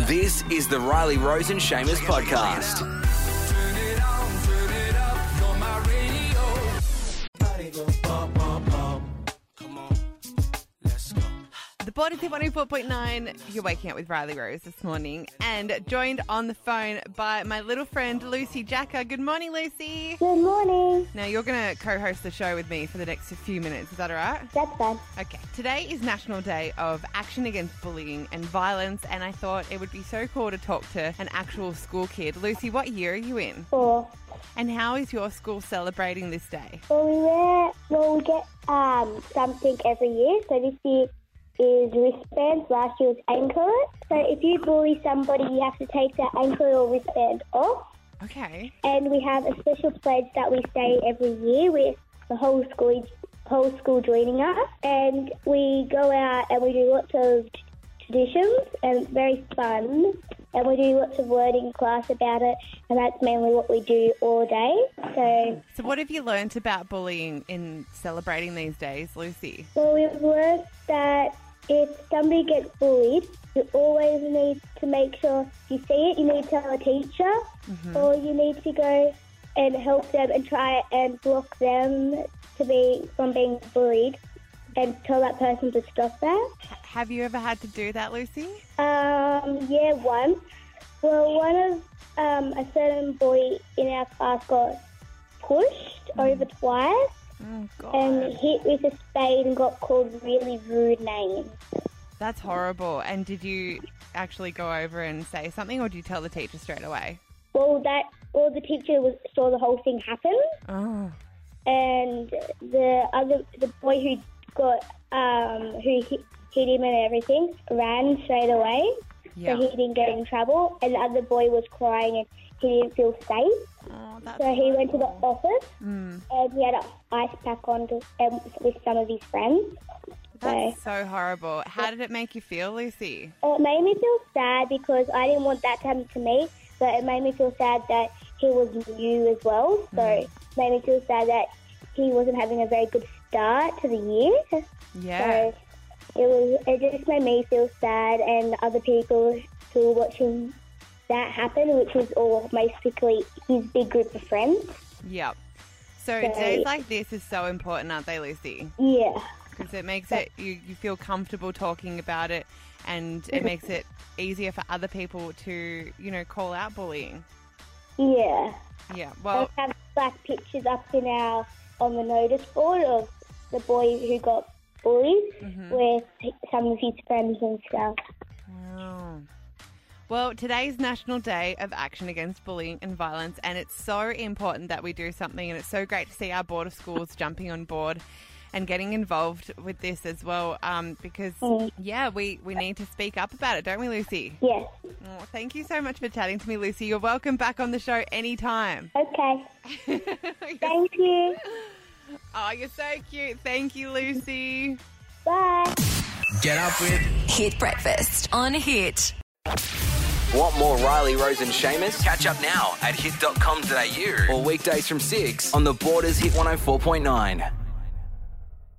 This is the Riley Rose and Seamus podcast. Tip 104.9, you're waking up with Riley Rose this morning and joined on the phone by my little friend Lucy Jacka. Good morning, Lucy. Good morning. Now, you're going to co host the show with me for the next few minutes. Is that all right? That's fun. Okay. Today is National Day of Action Against Bullying and Violence, and I thought it would be so cool to talk to an actual school kid. Lucy, what year are you in? Four. And how is your school celebrating this day? Well, we wear, well, we get um, something every year. So this year is wristbands. Last year was anklet. So if you bully somebody, you have to take their anklet or wristband off. Okay. And we have a special pledge that we say every year with the whole school, whole school joining us. And we go out and we do lots of traditions and it's very fun. And we do lots of wording class about it, and that's mainly what we do all day. So So, what have you learnt about bullying in celebrating these days, Lucy? Well, we've learned that if somebody gets bullied, you always need to make sure you see it, you need to tell a teacher, or you need to go and help them and try and block them to be from being bullied, and tell that person to stop that. Have you ever had to do that, Lucy? Um, yeah, once. Well, one of um, a certain boy in our class got pushed over twice Oh, God. and hit with a spade and got called really rude names. That's horrible. And did you actually go over and say something, or did you tell the teacher straight away? Well, that well, the teacher was, saw the whole thing happen, Oh, and the other the boy who got um, who hit, hit him and everything ran straight away, yeah. so he didn't get in trouble. And the other boy was crying and he didn't feel safe, Oh, so he went to the office Mm, and he had an ice pack on to, um, with some of his friends. that's so horrible. How did it make you feel, Lucy? It made me feel sad because I didn't want that to happen to me, but it made me feel sad that he was new as well. So it made me feel sad that he wasn't having a very good start to the year. Yeah. So it was it just made me feel sad and other people who were watching that happen, which was all basically his big group of friends. Yep. So So- days like this is so important, aren't they, Lucy? Yeah. Because it makes it you, you feel comfortable talking about it, and it makes it easier for other people to you know call out bullying. Yeah. Yeah. Well, we have black pictures up in our on the notice board of the boy who got bullied with some of his friends and stuff. Wow. Well, today's National Day of Action Against Bullying and Violence, and it's so important that we do something, and it's so great to see our Board of Schools jumping on board and getting involved with this as well, um, because, Mm. yeah, we, we need to speak up about it, don't we, Lucy? Yes. Oh, thank you so much for chatting to me, Lucy. You're welcome back on the show anytime. Okay. Thank you. Oh, you're so cute. Thank you, Lucy. Bye. Get up with. Hit breakfast on Hit. Want more Riley Rose and Seamus? Catch up now at hit.com.au or weekdays from 6 on the Borders Hit 104.9.